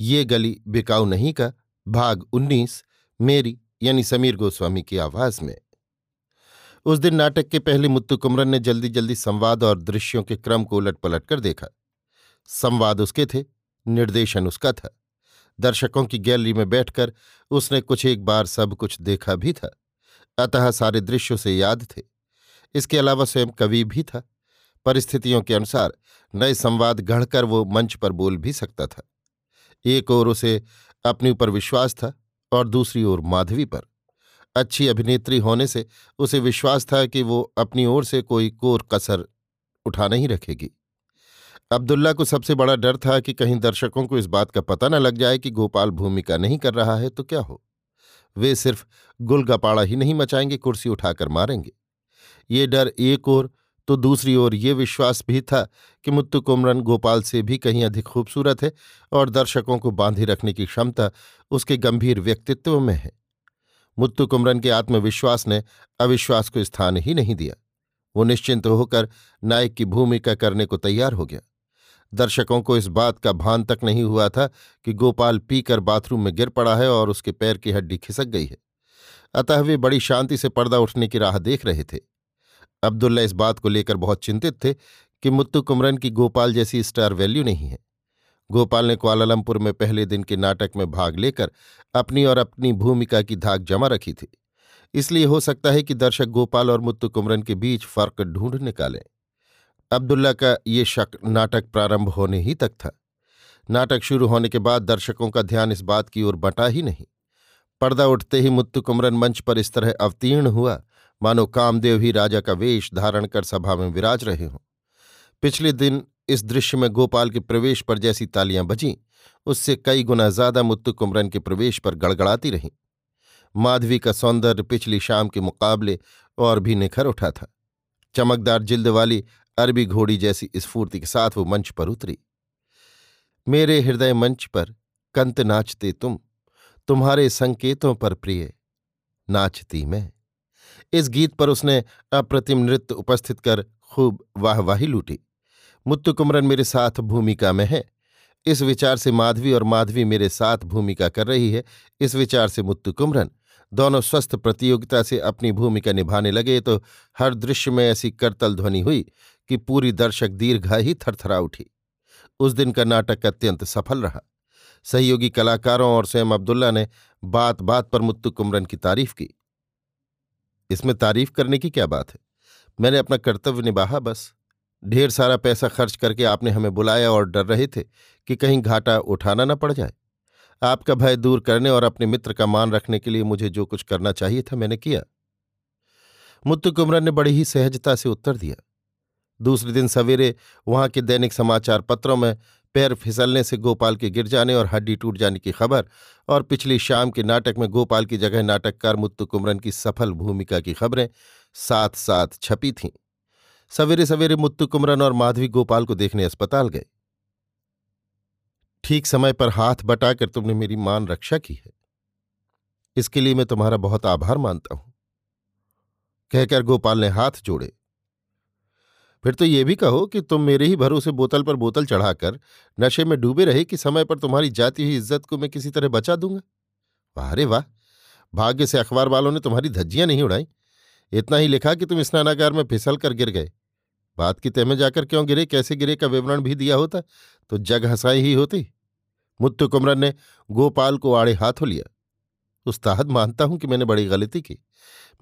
ये गली बिकाऊ नहीं का भाग उन्नीस मेरी यानी समीर गोस्वामी की आवाज़ में। उस दिन नाटक के पहले मुत्तु कुमरन ने जल्दी जल्दी संवाद और दृश्यों के क्रम को उलट पलट कर देखा। संवाद उसके थे, निर्देशन उसका था। दर्शकों की गैलरी में बैठकर उसने कुछ एक बार सब कुछ देखा भी था। अतः सारे दृश्यों से याद थे। इसके अलावा स्वयं कवि भी था। परिस्थितियों के अनुसार नए संवाद गढ़कर वो मंच पर बोल भी सकता था। एक ओर उसे अपने ऊपर विश्वास था और दूसरी ओर माधवी पर। अच्छी अभिनेत्री होने से उसे विश्वास था कि वो अपनी ओर से कोई कोर कसर उठा नहीं रखेगी। अब्दुल्ला को सबसे बड़ा डर था कि कहीं दर्शकों को इस बात का पता न लग जाए कि गोपाल भूमिका नहीं कर रहा है तो क्या हो। वे सिर्फ़ गुलगपाड़ा ही नहीं मचाएँगे, कुर्सी उठाकर मारेंगे। ये डर एक ओर तो दूसरी ओर ये विश्वास भी था कि मुत्तु कुमरन गोपाल से भी कहीं अधिक खूबसूरत है और दर्शकों को बांधे रखने की क्षमता उसके गंभीर व्यक्तित्व में है। मुत्तु कुमरन के आत्मविश्वास ने अविश्वास को स्थान ही नहीं दिया। वो निश्चिंत होकर नायक की भूमिका करने को तैयार हो गया। दर्शकों को इस बात का भान तक नहीं हुआ था कि गोपाल पीकर बाथरूम में गिर पड़ा है और उसके पैर की हड्डी खिसक गई है। अतः वे बड़ी शांति से पर्दा उठने की राह देख रहे थे। अब्दुल्ला इस बात को लेकर बहुत चिंतित थे कि मुत्तु कुमरन की गोपाल जैसी स्टार वैल्यू नहीं है। गोपाल ने कुआलालंपुर में पहले दिन के नाटक में भाग लेकर अपनी और अपनी भूमिका की धाक जमा रखी थी। इसलिए हो सकता है कि दर्शक गोपाल और मुत्तु कुमरन के बीच फ़र्क ढूंढ निकालें। अब्दुल्ला का ये शक नाटक प्रारंभ होने ही तक था। नाटक शुरू होने के बाद दर्शकों का ध्यान इस बात की ओर बटा ही नहीं। पर्दा उठते ही मुत्तु कुमरन मंच पर इस तरह अवतीर्ण हुआ मानो कामदेव ही राजा का वेश धारण कर सभा में विराज रहे हों। पिछले दिन इस दृश्य में गोपाल के प्रवेश पर जैसी तालियाँ बजीं, उससे कई गुना ज़्यादा मुत्तु कुमरन के प्रवेश पर गड़गड़ाती रहीं। माधवी का सौंदर्य पिछली शाम के मुकाबले और भी निखर उठा था। चमकदार जिल्द वाली अरबी घोड़ी जैसी स्फूर्ति के साथ वो मंच पर उतरी। मेरे हृदय मंच पर कंत नाचते तुम, तुम्हारे संकेतों पर प्रिय, नाचती मैं। इस गीत पर उसने अप्रतिम नृत्य उपस्थित कर खूब वाहवाही लूटी। मुत्तु कुमरन मेरे साथ भूमिका में है। इस विचार से माधवी और माधवी मेरे साथ भूमिका कर रही है। इस विचार से मुत्तु कुमरन दोनों स्वस्थ प्रतियोगिता से अपनी भूमिका निभाने लगे तो हर दृश्य में ऐसी करतल ध्वनि हुई कि पूरी दर्शक दीर्घा ही थरथरा उठी। उस दिन का नाटक अत्यंत सफल रहा। सहयोगी कलाकारों और स्वयं अब्दुल्ला ने बात बात पर मुत्तु कुमरन की तारीफ़ की। इसमें तारीफ़ करने की क्या बात है? मैंने अपना कर्तव्य निभाहा बस। ढेर सारा पैसा खर्च करके आपने हमें बुलाया और डर रहे थे कि कहीं घाटा उठाना न पड़ जाए। आपका भय दूर करने और अपने मित्र का मान रखने के लिए मुझे जो कुछ करना चाहिए था मैंने किया। मुत्तु कुमरन ने बड़ी ही सहजता से उत्तर दिया। दूसरे दिन सवेरे वहाँ के दैनिक समाचार पत्रों में पैर फिसलने से गोपाल के गिर जाने और हड्डी टूट जाने की खबर और पिछली शाम के नाटक में गोपाल की जगह नाटककार मुत्तु कुमरन की सफल भूमिका की खबरें साथ साथ छपी थीं। सवेरे सवेरे मुत्तु कुमरन और माधवी गोपाल को देखने अस्पताल गए। ठीक समय पर हाथ बटाकर तुमने मेरी मान रक्षा की है। इसके लिए मैं तुम्हारा बहुत आभार मानता हूँ। कहकर गोपाल ने हाथ जोड़े। फिर तो ये भी कहो कि तुम मेरे ही भरोसे बोतल पर बोतल चढ़ाकर नशे में डूबे रहे कि समय पर तुम्हारी जाती हुई इज़्ज़त को मैं किसी तरह बचा दूँगा? वाह वाह! भाग्य से अखबार वालों ने तुम्हारी धज्जियाँ नहीं उड़ाई। इतना ही लिखा कि तुम स्नानागार में फिसल कर गिर गए। बात की तय में जाकर क्यों गिरे? कैसे गिरे का विवरण भी दिया होता तो जग हंसाई ही होती। मुत्तु कुमरन ने गोपाल को आड़े हाथों लिया। उस्ताद, मानता हूँ कि मैंने बड़ी गलती की।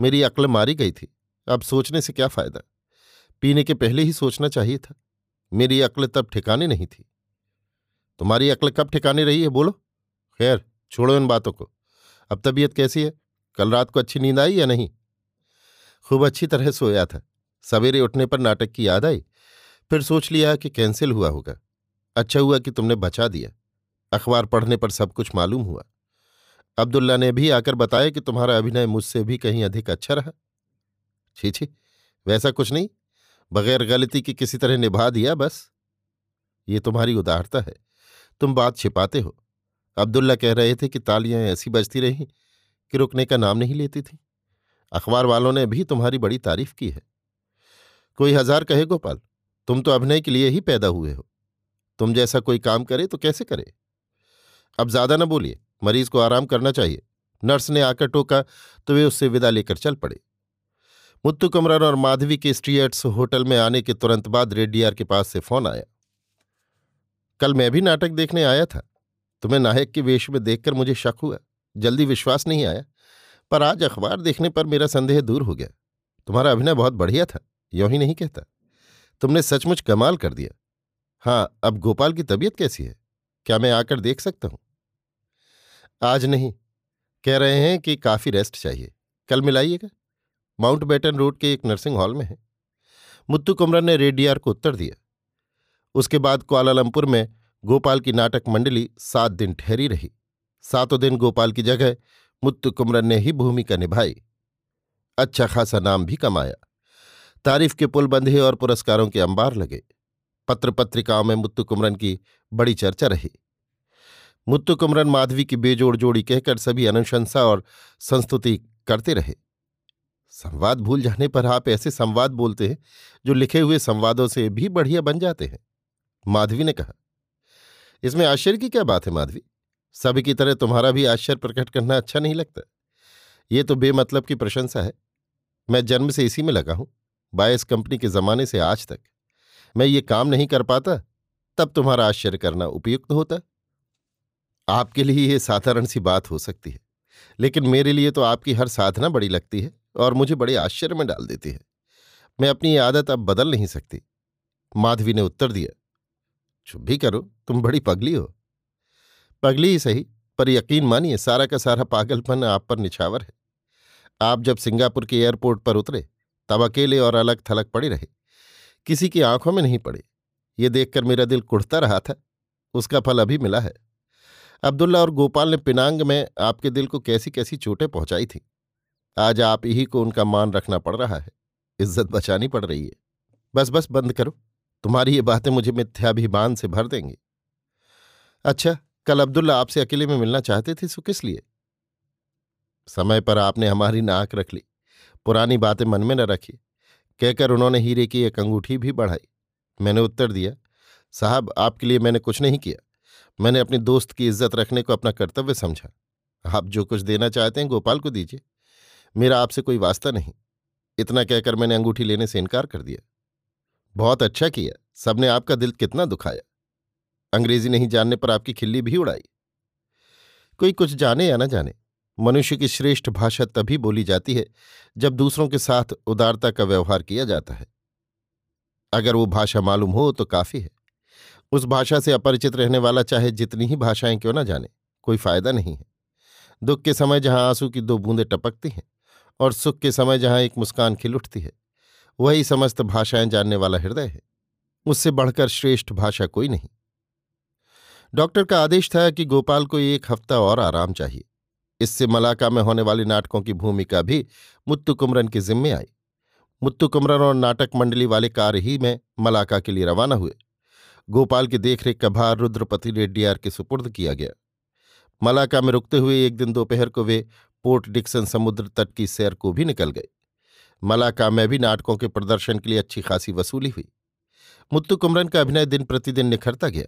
मेरी अक्ल मारी गई थी। अब सोचने से क्या फ़ायदा? पीने के पहले ही सोचना चाहिए था। मेरी अक्ल तब ठिकाने नहीं थी। तुम्हारी अक्ल कब ठिकाने रही है, बोलो? खैर, छोड़ो इन बातों को। अब तबीयत कैसी है? कल रात को अच्छी नींद आई या नहीं? खूब अच्छी तरह सोया था। सवेरे उठने पर नाटक की याद आई। फिर सोच लिया कि कैंसिल हुआ होगा। अच्छा हुआ कि तुमने बचा दिया। अखबार पढ़ने पर सब कुछ मालूम हुआ। अब्दुल्ला ने भी आकर बताया कि तुम्हारा अभिनय मुझसे भी कहीं अधिक अच्छा रहा। छी छी, वैसा कुछ नहीं। बगैर गलती की किसी तरह निभा दिया, बस। ये तुम्हारी उदारता है। तुम बात छिपाते हो। अब्दुल्ला कह रहे थे कि तालियाँ ऐसी बजती रहीं कि रुकने का नाम नहीं लेती थी। अखबार वालों ने भी तुम्हारी बड़ी तारीफ़ की है। कोई हज़ार कहे, गोपाल, तुम तो अभिनय के लिए ही पैदा हुए हो। तुम जैसा कोई काम करे तो कैसे करे? अब ज़्यादा न बोलिए, मरीज़ को आराम करना चाहिए। नर्स ने आकर टोका तो वे उससे विदा लेकर चल पड़े। मुत्तु कमरन और माधवी के स्ट्रीएट्स होटल में आने के तुरंत बाद रेड्डीआर के पास से फ़ोन आया। कल मैं भी नाटक देखने आया था। तुम्हें नायक के वेश में देखकर मुझे शक हुआ। जल्दी विश्वास नहीं आया। पर आज अखबार देखने पर मेरा संदेह दूर हो गया। तुम्हारा अभिनय बहुत बढ़िया था। यों ही नहीं कहता। तुमने सचमुच कमाल कर दिया। हाँ अब गोपाल की तबीयत कैसी है? क्या मैं आकर देख सकता हूँ? आज नहीं। कह रहे हैं कि काफ़ी रेस्ट चाहिए। कल मिलाइएगा। माउंट बैटन रोड के एक नर्सिंग हॉल में है। मुत्तु कुमरन ने रेडियार को उत्तर दिया। उसके बाद कुआलालंपुर में गोपाल की नाटक मंडली सात दिन ठहरी रही। सातों दिन गोपाल की जगह मुत्तु कुमरन ने ही भूमिका निभाई। अच्छा खासा नाम भी कमाया। तारीफ़ के पुल बंधे और पुरस्कारों के अंबार लगे। पत्र पत्रिकाओं में मुत्तु कुमरन की बड़ी चर्चा रही। मुत्तु कुमरन माधवी की बेजोड़ जोड़ी कहकर सभी अनुशंसा और संस्तुति करते रहे। संवाद भूल जाने पर आप ऐसे संवाद बोलते हैं, जो लिखे हुए संवादों से भी बढ़िया बन जाते हैं। माधवी ने कहा, इसमें आश्चर्य की क्या बात है माधवी? सभी की तरह तुम्हारा भी आश्चर्य प्रकट करना अच्छा नहीं लगता। ये तो बेमतलब की प्रशंसा है। मैं जन्म से इसी में लगा हूँ, बायस कंपनी के जमाने से आज तक। मैं ये काम नहीं कर पाता, तब तुम्हारा आश्चर्य करना उपयुक्त होता। आपके लिए ये साधारण सी बात हो सकती है, लेकिन मेरे लिए तो आपकी हर साधना बड़ी लगती है। और मुझे बड़े आश्चर्य में डाल देती है। मैं अपनी आदत अब बदल नहीं सकती। माधवी ने उत्तर दिया, चुप भी करो, तुम बड़ी पगली हो। पगली ही सही, पर यकीन मानिए, सारा का सारा पागलपन आप पर निछावर है। आप जब सिंगापुर के एयरपोर्ट पर उतरे, तब अकेले और अलग थलग पड़े रहे। किसी की आँखों में नहीं पड़े। ये देखकर मेरा दिल कुढ़ता रहा था। उसका फल अभी मिला है। अब्दुल्ला और गोपाल ने पिनांग में आपके दिल को कैसी कैसी चोटें पहुंचाई थी। आज आप ही को उनका मान रखना पड़ रहा है। इज़्ज़त बचानी पड़ रही है। बस बस, बंद करो। तुम्हारी ये बातें मुझे मिथ्याभिमान से भर देंगी। अच्छा कल अब्दुल्ला आपसे अकेले में मिलना चाहते थे, सो किस लिए? समय पर आपने हमारी नाक रख ली। पुरानी बातें मन में न रखी कहकर उन्होंने हीरे की एक अंगूठी भी बढ़ाई। मैंने उत्तर दिया, साहब, आपके लिए मैंने कुछ नहीं किया। मैंने अपने दोस्त की इज़्ज़त रखने को अपना कर्तव्य समझा। आप जो कुछ देना चाहते हैं, गोपाल को दीजिए। मेरा आपसे कोई वास्ता नहीं। इतना कहकर मैंने अंगूठी लेने से इनकार कर दिया। बहुत अच्छा किया। सबने आपका दिल कितना दुखाया। अंग्रेज़ी नहीं जानने पर आपकी खिल्ली भी उड़ाई। कोई कुछ जाने या न जाने, मनुष्य की श्रेष्ठ भाषा तभी बोली जाती है जब दूसरों के साथ उदारता का व्यवहार किया जाता है। अगर वो भाषा मालूम हो तो काफ़ी है। उस भाषा से अपरिचित रहने वाला चाहे जितनी ही भाषाएँ क्यों ना जाने, कोई फ़ायदा नहीं है। दुख के समय जहाँ आँसू की दो बूंदें टपकती हैं और सुख के समय जहाँ एक मुस्कान खिल उठती है, वही समस्त भाषाएँ जानने वाला हृदय है। उससे बढ़कर श्रेष्ठ भाषा कोई नहीं। डॉक्टर का आदेश था कि गोपाल को एक हफ़्ता और आराम चाहिए। इससे मलाका में होने वाली नाटकों की भूमिका भी मुत्तु कुमरन के जिम्मे आई। मुत्तु कुमरन और नाटक मंडली वाले कार ही में मलाका के लिए रवाना हुए। गोपाल की देखरेख का भार रुद्रपति रेड्डियार के सुपुर्द किया गया। मलाका में रुकते हुए एक दिन दोपहर को वे पोर्ट डिक्सन समुद्र तट की सैर को भी निकल गए मलाका में भी नाटकों के प्रदर्शन के लिए अच्छी खासी वसूली हुई। मुत्तु कुमरन का अभिनय दिन प्रतिदिन निखरता गया।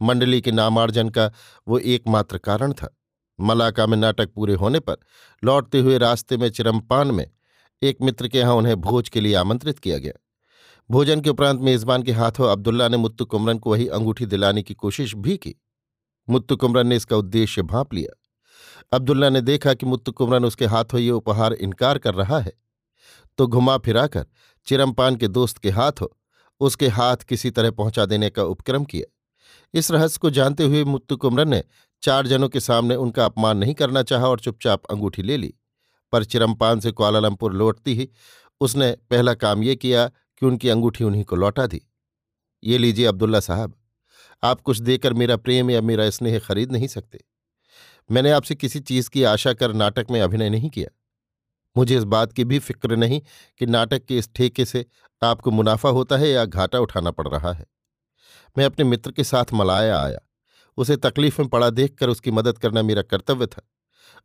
मंडली के नामार्जन का वो एकमात्र कारण था। मलाका में नाटक पूरे होने पर लौटते हुए रास्ते में चिरमपान में एक मित्र के यहाँ उन्हें भोज के लिए आमंत्रित किया गया। भोजन के उपरांत मेजबान के हाथों अब्दुल्ला ने मुत्तु कुमरन को वही अंगूठी दिलाने की कोशिश भी की। मुत्तु कुमरन ने इसका उद्देश्य भांप लिया। अब्दुल्ला ने देखा कि मुत्तु कुमरन उसके हाथों ये उपहार इनकार कर रहा है। तो घुमा फिराकर चिरमपान के दोस्त के हाथ, उसके हाथ किसी तरह पहुँचा देने का उपक्रम किया। इस रहस्य को जानते हुए मुत्तु कुमरन ने चार जनों के सामने उनका अपमान नहीं करना चाहा और चुपचाप अंगूठी ले ली। पर चिरमपान से कुआलालंपुर लौटती ही उसने पहला काम ये किया कि उनकी अंगूठी उन्हीं को लौटा दी। ये लीजिए अब्दुल्ला साहब, आप कुछ देकर मेरा प्रेम या मेरा स्नेह खरीद नहीं सकते। मैंने आपसे किसी चीज़ की आशा कर नाटक में अभिनय नहीं किया। मुझे इस बात की भी फ़िक्र नहीं कि नाटक के इस ठेके से आपको मुनाफा होता है या घाटा उठाना पड़ रहा है। मैं अपने मित्र के साथ मलाया आया। उसे तकलीफ़ में पड़ा देखकर उसकी मदद करना मेरा कर्तव्य था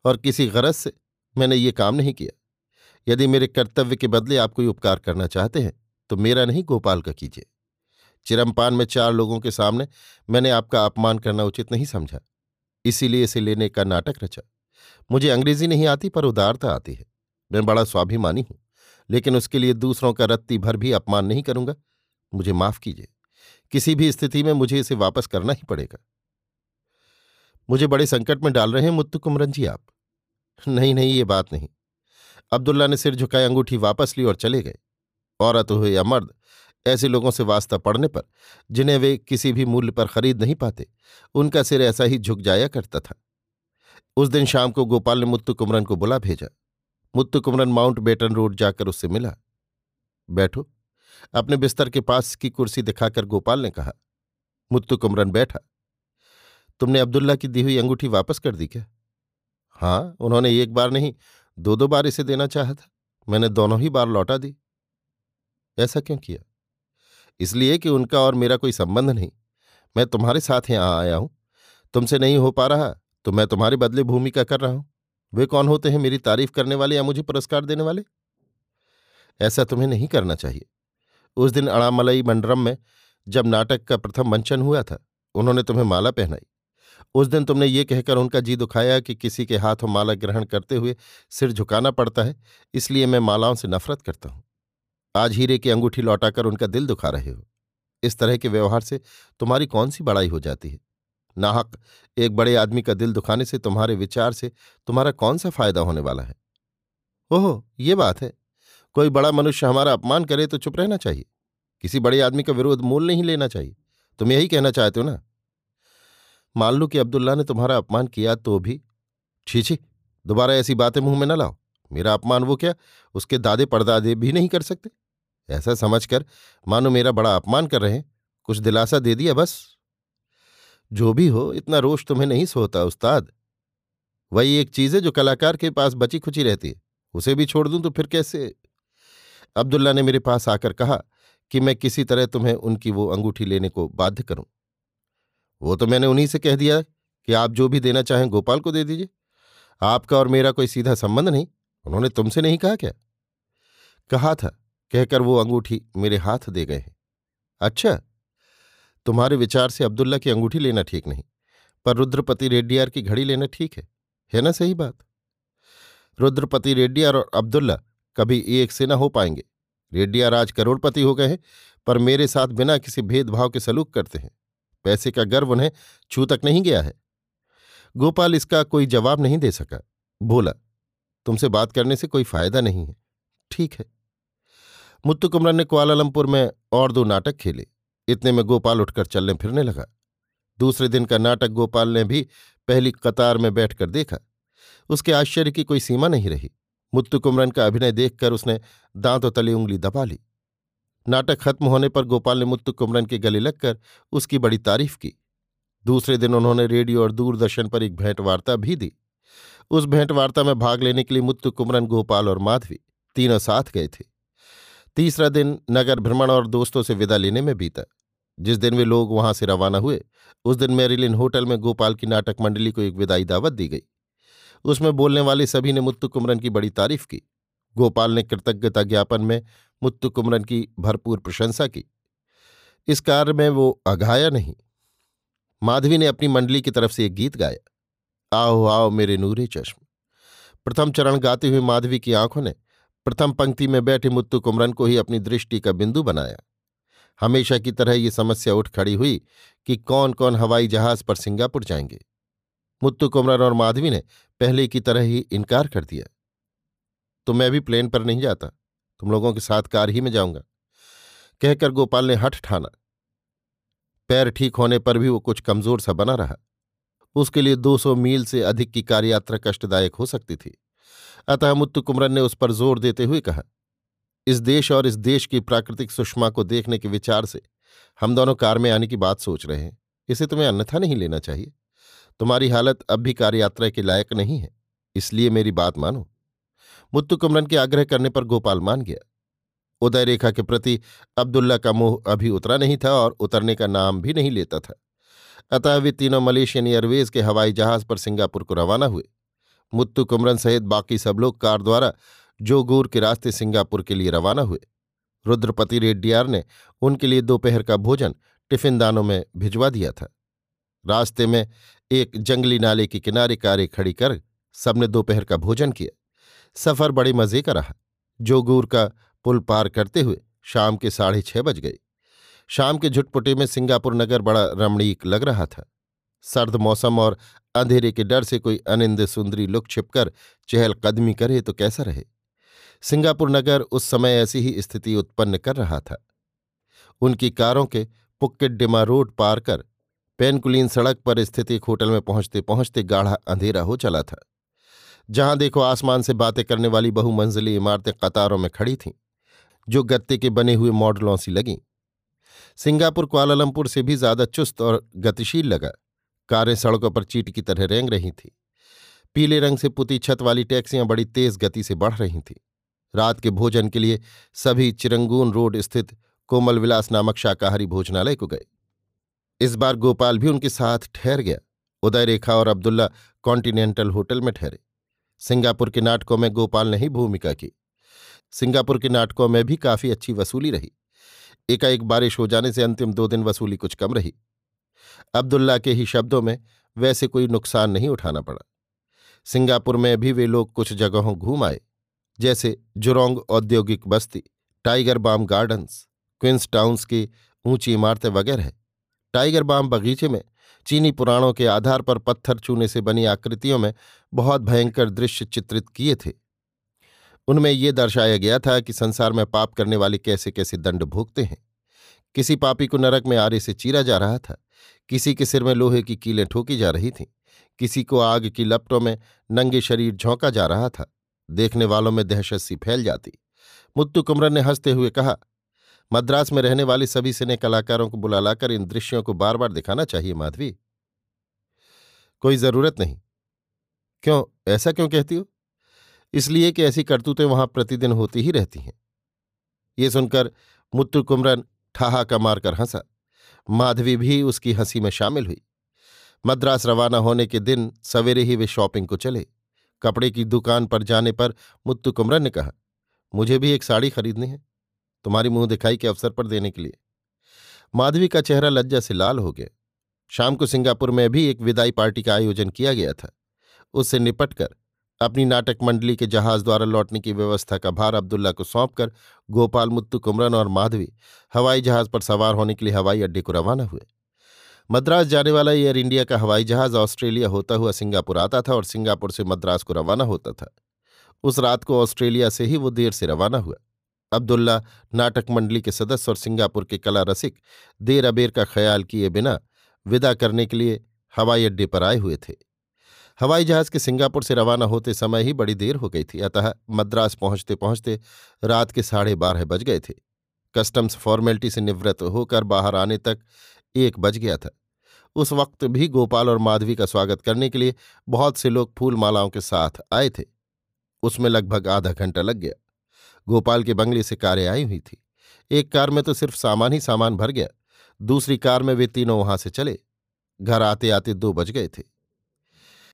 और किसी गरज से मैंने ये काम नहीं किया। यदि मेरे कर्तव्य के बदले आप कोई उपकार करना चाहते हैं तो मेरा नहीं गोपाल का कीजिए। चिरमपान में चार लोगों के सामने मैंने आपका अपमान करना उचित नहीं समझा। इसीलिए इसे लेने का नाटक रचा। मुझे अंग्रेज़ी नहीं आती, पर उदारता आती है। मैं बड़ा स्वाभिमानी हूँ, लेकिन उसके लिए दूसरों का रत्ती भर भी अपमान नहीं करूँगा। मुझे माफ़ कीजिए। किसी भी स्थिति में मुझे इसे वापस करना ही पड़ेगा। मुझे बड़े संकट में डाल रहे हैं मुत्तु कुमरन जी आप। नहीं नहीं, ये बात नहीं। अब्दुल्ला ने सिर झुकाए, अंगूठी वापस ली और चले गए। औरत हो या मर्द ऐसे लोगों से वास्ता पड़ने पर, जिन्हें वे किसी भी मूल्य पर खरीद नहीं पाते, उनका सिर ऐसा ही झुक जाया करता था। उस दिन शाम को गोपाल ने मुत्तु कुमरन को बुला भेजा। Muthu Kumaran Mountbatten road जाकर उससे मिला। बैठो। अपने बिस्तर के पास की कुर्सी दिखाकर गोपाल ने कहा। मुत्तु कुमरन बैठा। तुमने अब्दुल्ला की दी हुई अंगूठी वापस कर दी क्या? हाँ उन्होंने एक बार नहीं दो दो बार इसे देना चाहा था। मैंने दोनों ही बार लौटा दी। ऐसा क्यों किया? इसलिए कि उनका और मेरा कोई संबंध नहीं। मैं तुम्हारे साथ यहाँ आया हूँ। तुमसे नहीं हो पा रहा तो मैं तुम्हारे बदले भूमिका कर रहा हूँ। वे कौन होते हैं मेरी तारीफ़ करने वाले या मुझे पुरस्कार देने वाले? ऐसा तुम्हें नहीं करना चाहिए। उस दिन अड़ामलई मंडरम में जब नाटक का प्रथम मंचन हुआ था, उन्होंने तुम्हें माला पहनाई। उस दिन तुमने ये कहकर उनका जी दुखाया कि किसी के हाथों माला ग्रहण करते हुए सिर झुकाना पड़ता है, इसलिए मैं मालाओं से नफरत करता हूँ। आज हीरे की अंगूठी लौटाकर उनका दिल दुखा रहे हो। इस तरह के व्यवहार से तुम्हारी कौन सी बड़ाई हो जाती है? नाहक, एक बड़े आदमी का दिल दुखाने से तुम्हारे विचार से तुम्हारा कौन सा फ़ायदा होने वाला है? ओहो, ये बात है। कोई बड़ा मनुष्य हमारा अपमान करे तो चुप रहना चाहिए। किसी बड़े आदमी का विरोध मूल नहीं लेना चाहिए। तुम यही कहना चाहते हो ना? मान लो कि अब्दुल्ला ने तुम्हारा अपमान किया तो भी। छी छी, दोबारा ऐसी बातें मुँह में न लाओ। मेरा अपमान वो क्या? उसके दादे पड़दादे भी नहीं कर सकते। ऐसा समझकर मानो मेरा बड़ा अपमान कर रहे हैं। कुछ दिलासा दे दिया बस। जो भी हो, इतना रोष तुम्हें नहीं सोता, उस्ताद। वही एक चीज़ है जो कलाकार के पास बची खुची रहती है। उसे भी छोड़ दूँ तो फिर कैसे? अब्दुल्ला ने मेरे पास आकर कहा कि मैं किसी तरह तुम्हें उनकी वो अंगूठी लेने को बाध्य करूँ। वो तो मैंने उन्हीं से कह दिया कि आप जो भी देना चाहें गोपाल को दे दीजिए। आपका और मेरा कोई सीधा संबंध नहीं। उन्होंने तुमसे नहीं कहा क्या? कहा था कहकर वो अंगूठी मेरे हाथ दे गए हैं। अच्छा तुम्हारे विचार से अब्दुल्ला की अंगूठी लेना ठीक नहीं, पर रुद्रपति रेड्डियार की घड़ी लेना ठीक है है ना सही बात? रुद्रपति रेड्डियार और अब्दुल्ला कभी एक से न हो पाएँगे। रेड्डियार आज करोड़पति हो गए हैं, पर मेरे साथ बिना किसी भेदभाव के सलूक करते हैं। पैसे का गर्व उन्हें छू तक नहीं गया है। गोपाल इसका कोई जवाब नहीं दे सका। बोला, तुमसे बात करने से कोई फ़ायदा नहीं है। ठीक है। मुत्तु कुमरन ने कुआलालंपुर में और दो नाटक खेले। इतने में गोपाल उठकर चलने फिरने लगा। दूसरे दिन का नाटक गोपाल ने भी पहली कतार में बैठकर देखा। उसके आश्चर्य की कोई सीमा नहीं रही। मुत्तु कुमरन का अभिनय देखकर उसने दांतों तले उंगली दबा ली। नाटक खत्म होने पर गोपाल ने मुत्तु कुमरन के गले लगकर उसकी बड़ी तारीफ़ की। दूसरे दिन उन्होंने रेडियो और दूरदर्शन पर एक भेंट वार्ता भी दी। उस भेंट वार्ता में भाग लेने के लिए मुत्तु कुमरन गोपाल और माधवी तीनों साथ गए थे। तीसरा दिन नगर भ्रमण और दोस्तों से विदा लेने में बीता। जिस दिन वे लोग वहाँ से रवाना हुए, उस दिन मेरिलिन होटल में गोपाल की नाटक मंडली को एक विदाई दावत दी गई। उसमें बोलने वाले सभी ने मुत्तु कुमरन की बड़ी तारीफ़ की। गोपाल ने कृतज्ञता ज्ञापन में मुत्तु कुमरन की भरपूर प्रशंसा की। इस कार्य में वो अघाया नहीं। माधवी ने अपनी मंडली की तरफ़ से एक गीत गाया, आओ आओ मेरे नूरे चश्म। प्रथम चरण गाते हुए माधवी की आँखों ने प्रथम पंक्ति में बैठे मुत्तु कुमरन को ही अपनी दृष्टि का बिंदु बनाया। हमेशा की तरह ये समस्या उठ खड़ी हुई कि कौन कौन हवाई जहाज़ पर सिंगापुर जाएँगे। मुत्तु कुमरन और माधवी ने पहले की तरह ही इनकार कर दिया। तो मैं भी प्लेन पर नहीं जाता, तुम लोगों के साथ कार ही में जाऊँगा। कहकर गोपाल ने हठ ठाना। पैर ठीक होने पर भी वो कुछ कमज़ोर सा बना रहा। उसके लिए 200 मील से अधिक की कार यात्रा कष्टदायक हो सकती थी। अतः मुत्तु कुमरन ने उस पर ज़ोर देते हुए कहा, इस देश और इस देश की प्राकृतिक सुषमा को देखने के विचार से हम दोनों कार में आने की बात सोच रहे हैं। इसे तुम्हें अन्यथा नहीं लेना चाहिए। तुम्हारी हालत अब भी कार यात्रा के लायक नहीं है, इसलिए मेरी बात मानो। मुत्तु कुमरन के आग्रह करने पर गोपाल मान गया। उदय रेखा के प्रति अब्दुल्ला का मोह अभी उतरा नहीं था और उतरने का नाम भी नहीं लेता था। अतः वे तीनों मलेशियन एयरवेज के हवाई जहाज़ पर सिंगापुर को रवाना हुए। मुत्तु कुमरन सहित बाकी सब लोग कार द्वारा जोगूर के रास्ते सिंगापुर के लिए रवाना हुए। रुद्रपति रेड्डियार ने उनके लिए दोपहर का भोजन टिफ़िन दानों में भिजवा दिया था। रास्ते में एक जंगली नाले के किनारे कारें खड़ी कर सबने दोपहर का भोजन किया। सफ़र बड़े मज़े का रहा। जोगूर का पुल पार करते हुए शाम के साढ़े छह बज गए। शाम के झुटपुटे में सिंगापुर नगर बड़ा रमणीक लग रहा था। सर्द मौसम और अंधेरे के डर से कोई अनिंद सुंदरी लुक छिपकर चहलकदमी करे तो कैसा रहे? सिंगापुर नगर उस समय ऐसी ही स्थिति उत्पन्न कर रहा था। उनकी कारों के पुक्किट डिमा रोड पार कर पेनकुलीन सड़क पर स्थित एक होटल में पहुँचते पहुँचते गाढ़ा अंधेरा हो चला था। जहाँ देखो आसमान से बातें करने वाली बहुमंजिली इमारतें कतारों में खड़ी थीं, जो गत्ते के बने हुए मॉडलों सी लगीं। सिंगापुर क्वालालंपुर से भी ज़्यादा चुस्त और गतिशील लगा। कारें सड़कों पर चीट की तरह रेंग रही थी। पीले रंग से पुती छत वाली टैक्सियाँ बड़ी तेज गति से बढ़ रही थीं। रात के भोजन के लिए सभी चिरंगून रोड स्थित कोमल विलास नामक शाकाहारी भोजनालय को गए। इस बार गोपाल भी उनके साथ ठहर गया। उदय रेखा और अब्दुल्ला कॉन्टिनेंटल होटल में ठहरे। सिंगापुर के नाटकों में गोपाल ने ही भूमिका की। सिंगापुर के नाटकों में भी काफ़ी अच्छी वसूली रही। एकाएक बारिश हो जाने से अंतिम दो दिन वसूली कुछ कम रही। अब्दुल्ला के ही शब्दों में वैसे कोई नुकसान नहीं उठाना पड़ा। सिंगापुर में भी वे लोग कुछ जगहों घूम आए, जैसे जुरोंग औद्योगिक बस्ती, Tiger Balm Gardens, Queens Towns की ऊँची इमारतें वगैरह टाइगर बाम बगीचे में चीनी पुराणों के आधार पर पत्थर चूने से बनी आकृतियों में बहुत भयंकर दृश्य चित्रित किए थे। उनमें ये दर्शाया गया था कि संसार में पाप करने वाले कैसे कैसे दंड भोगते हैं। किसी पापी को नरक में आरे से चीरा जा रहा था। किसी के सिर में लोहे की कीलें ठोकी जा रही थीं। किसी को आग की लपटों में नंगे शरीर झोंका जा रहा था। देखने वालों में दहशत सी फैल जाती। मुत्तु कुमरन ने हँसते हुए कहा, मद्रास में रहने वाले सभी सिने कलाकारों को बुला लाकर इन दृश्यों को बार बार दिखाना चाहिए, माधवी। कोई ज़रूरत नहीं। क्यों, ऐसा क्यों कहती हो? इसलिए कि ऐसी करतूतें वहाँ प्रतिदिन होती ही रहती हैं। ये सुनकर मुत्तु कुमरन ठहाका मारकर हंसा। माधवी भी उसकी हँसी में शामिल हुई। मद्रास रवाना होने के दिन सवेरे ही वे शॉपिंग को चले। कपड़े की दुकान पर जाने पर मुत्तु कुमरन ने कहा, मुझे भी एक साड़ी खरीदनी है। तुम्हारी मुँह दिखाई के अवसर पर देने के लिए। माधवी का चेहरा लज्जा से लाल हो गया। शाम को सिंगापुर में भी एक विदाई पार्टी का आयोजन किया गया था। उससे निपटकर अपनी नाटक मंडली के जहाज़ द्वारा लौटने की व्यवस्था का भार अब्दुल्ला को सौंपकर गोपाल, मुत्तु कुमरन और माधवी हवाई जहाज़ पर सवार होने के लिए हवाई अड्डे को रवाना हुए। मद्रास जाने वाला एयर इंडिया का हवाई जहाज़ ऑस्ट्रेलिया होता हुआ सिंगापुर आता था और सिंगापुर से मद्रास को रवाना होता था। उस रात को ऑस्ट्रेलिया से ही वो देर से रवाना हुआ। अब्दुल्ला नाटक मंडली के सदस्य और सिंगापुर के कला रसिक देर अबेर का ख्याल किए बिना विदा करने के लिए हवाई अड्डे पर आए हुए थे। हवाई जहाज़ के सिंगापुर से रवाना होते समय ही बड़ी देर हो गई थी। अतः मद्रास पहुँचते पहुँचते रात के साढ़े बारह बज गए थे। कस्टम्स फॉर्मेलिटी से निवृत्त होकर बाहर आने तक एक बज गया था। उस वक्त भी गोपाल और माधवी का स्वागत करने के लिए बहुत से लोग फूल मालाओं के साथ आए थे। उसमें लगभग आधा घंटा लग गया। गोपाल के बंगले से कारें आई हुई थी। एक कार में तो सिर्फ़ सामान ही सामान भर गया। दूसरी कार में वे तीनों वहाँ से चले। घर आते आते दो बज गए थे।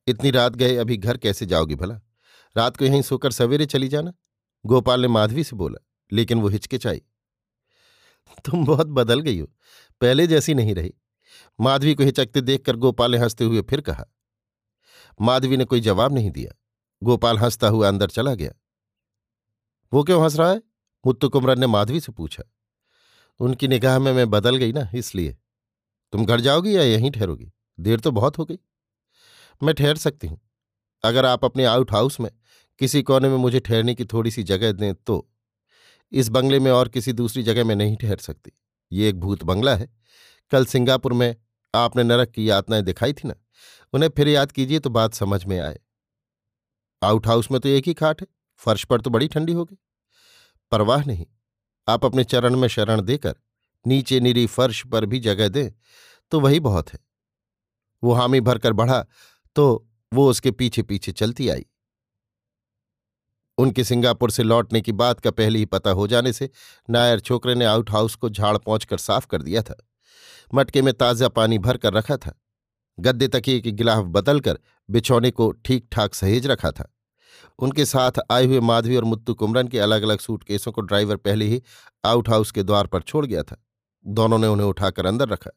इतनी रात गए, अभी घर कैसे जाओगी भला? रात को यहीं सोकर सवेरे चली जाना? गोपाल ने माधवी से बोला, लेकिन वो हिचकिचाई। तुम बहुत बदल गई हो, पहले जैसी नहीं रही। माधवी को हिचकते देखकर गोपाल ने हँसते हुए फिर कहा, माधवी ने कोई जवाब नहीं दिया। गोपाल हंसता हुआ अंदर चला गया। वो क्यों हंस रहा है? मुत्तु कुमरन ने माधवी से पूछा। उनकी निगाह में मैं बदल गई ना, इसलिए। तुम घर जाओगी या यहीं ठहरोगी? देर तो बहुत हो गई। मैं ठहर सकती हूँ। अगर आप अपने आउट हाउस में किसी कोने में मुझे ठहरने की थोड़ी सी जगह दें तो इस बंगले में और किसी दूसरी जगह में नहीं ठहर सकती। ये एक भूत बंगला है। कल सिंगापुर में आपने नरक की यातनाएँ दिखाई थी ना? उन्हें फिर याद कीजिए तो बात समझ में आए। आउट हाउस में तो एक ही खाट है। फर्श पर तो बड़ी ठंडी होगी। परवाह नहीं। आप अपने चरण में शरण देकर नीचे निरी फर्श पर भी जगह दें तो वही बहुत है। वो हामी भरकर बढ़ा तो वो उसके पीछे पीछे चलती आई। उनके सिंगापुर से लौटने की बात का पहले ही पता हो जाने से नायर छोकरे ने आउट हाउस को झाड़ पहुंचकर साफ़ कर दिया था। मटके में ताज़ा पानी भर कर रखा था। गद्दे तकिए की गिलाफ बदलकर बिछौने को ठीक ठाक सहेज रखा था। उनके साथ आए हुए माधवी और मुत्तु कुमरन के अलग अलग सूटकेसों को ड्राइवर पहले ही आउट हाउस के द्वार पर छोड़ गया था। दोनों ने उन्हें उठाकर अंदर रखा।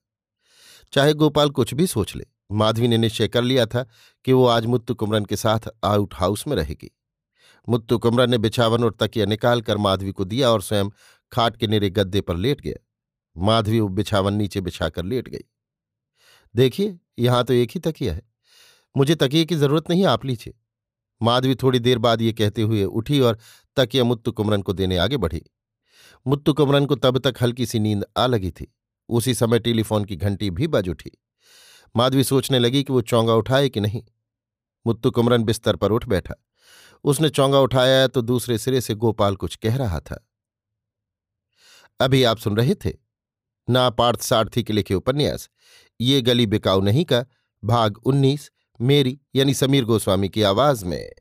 चाहे गोपाल कुछ भी सोच ले। माधवी ने निश्चय कर लिया था कि वो आज मुत्तु कुमरन के साथ आउट हाउस में रहेगी। मुत्तु कुमरन ने बिछावन और तकिया निकालकर माधवी को दिया और स्वयं खाट के निरे गद्दे पर लेट गया। माधवी वो बिछावन नीचे बिछाकर लेट गई। देखिए, यहाँ तो एक ही तकिया है। मुझे तकिए की ज़रूरत नहीं, आप लीजिए। माधवी थोड़ी देर बाद ये कहते हुए उठी और तकिया मुत्तु कुमरन को देने आगे बढ़ी। मुत्तु कुमरन को तब तक हल्की सी नींद आ लगी थी। उसी समय टेलीफोन की घंटी भी बज उठी। माधवी सोचने लगी कि वो चौंगा उठाए कि नहीं। मुत्तु कुमरन बिस्तर पर उठ बैठा। उसने चौंगा उठाया तो दूसरे सिरे से गोपाल कुछ कह रहा था। अभी आप सुन रहे थे? ना पार्थ सारथी के लिखे उपन्यास। ये गली बिकाऊ नहीं का, भाग उन्नीस, मेरी, यानी समीर गोस्वामी की आवाज़ में।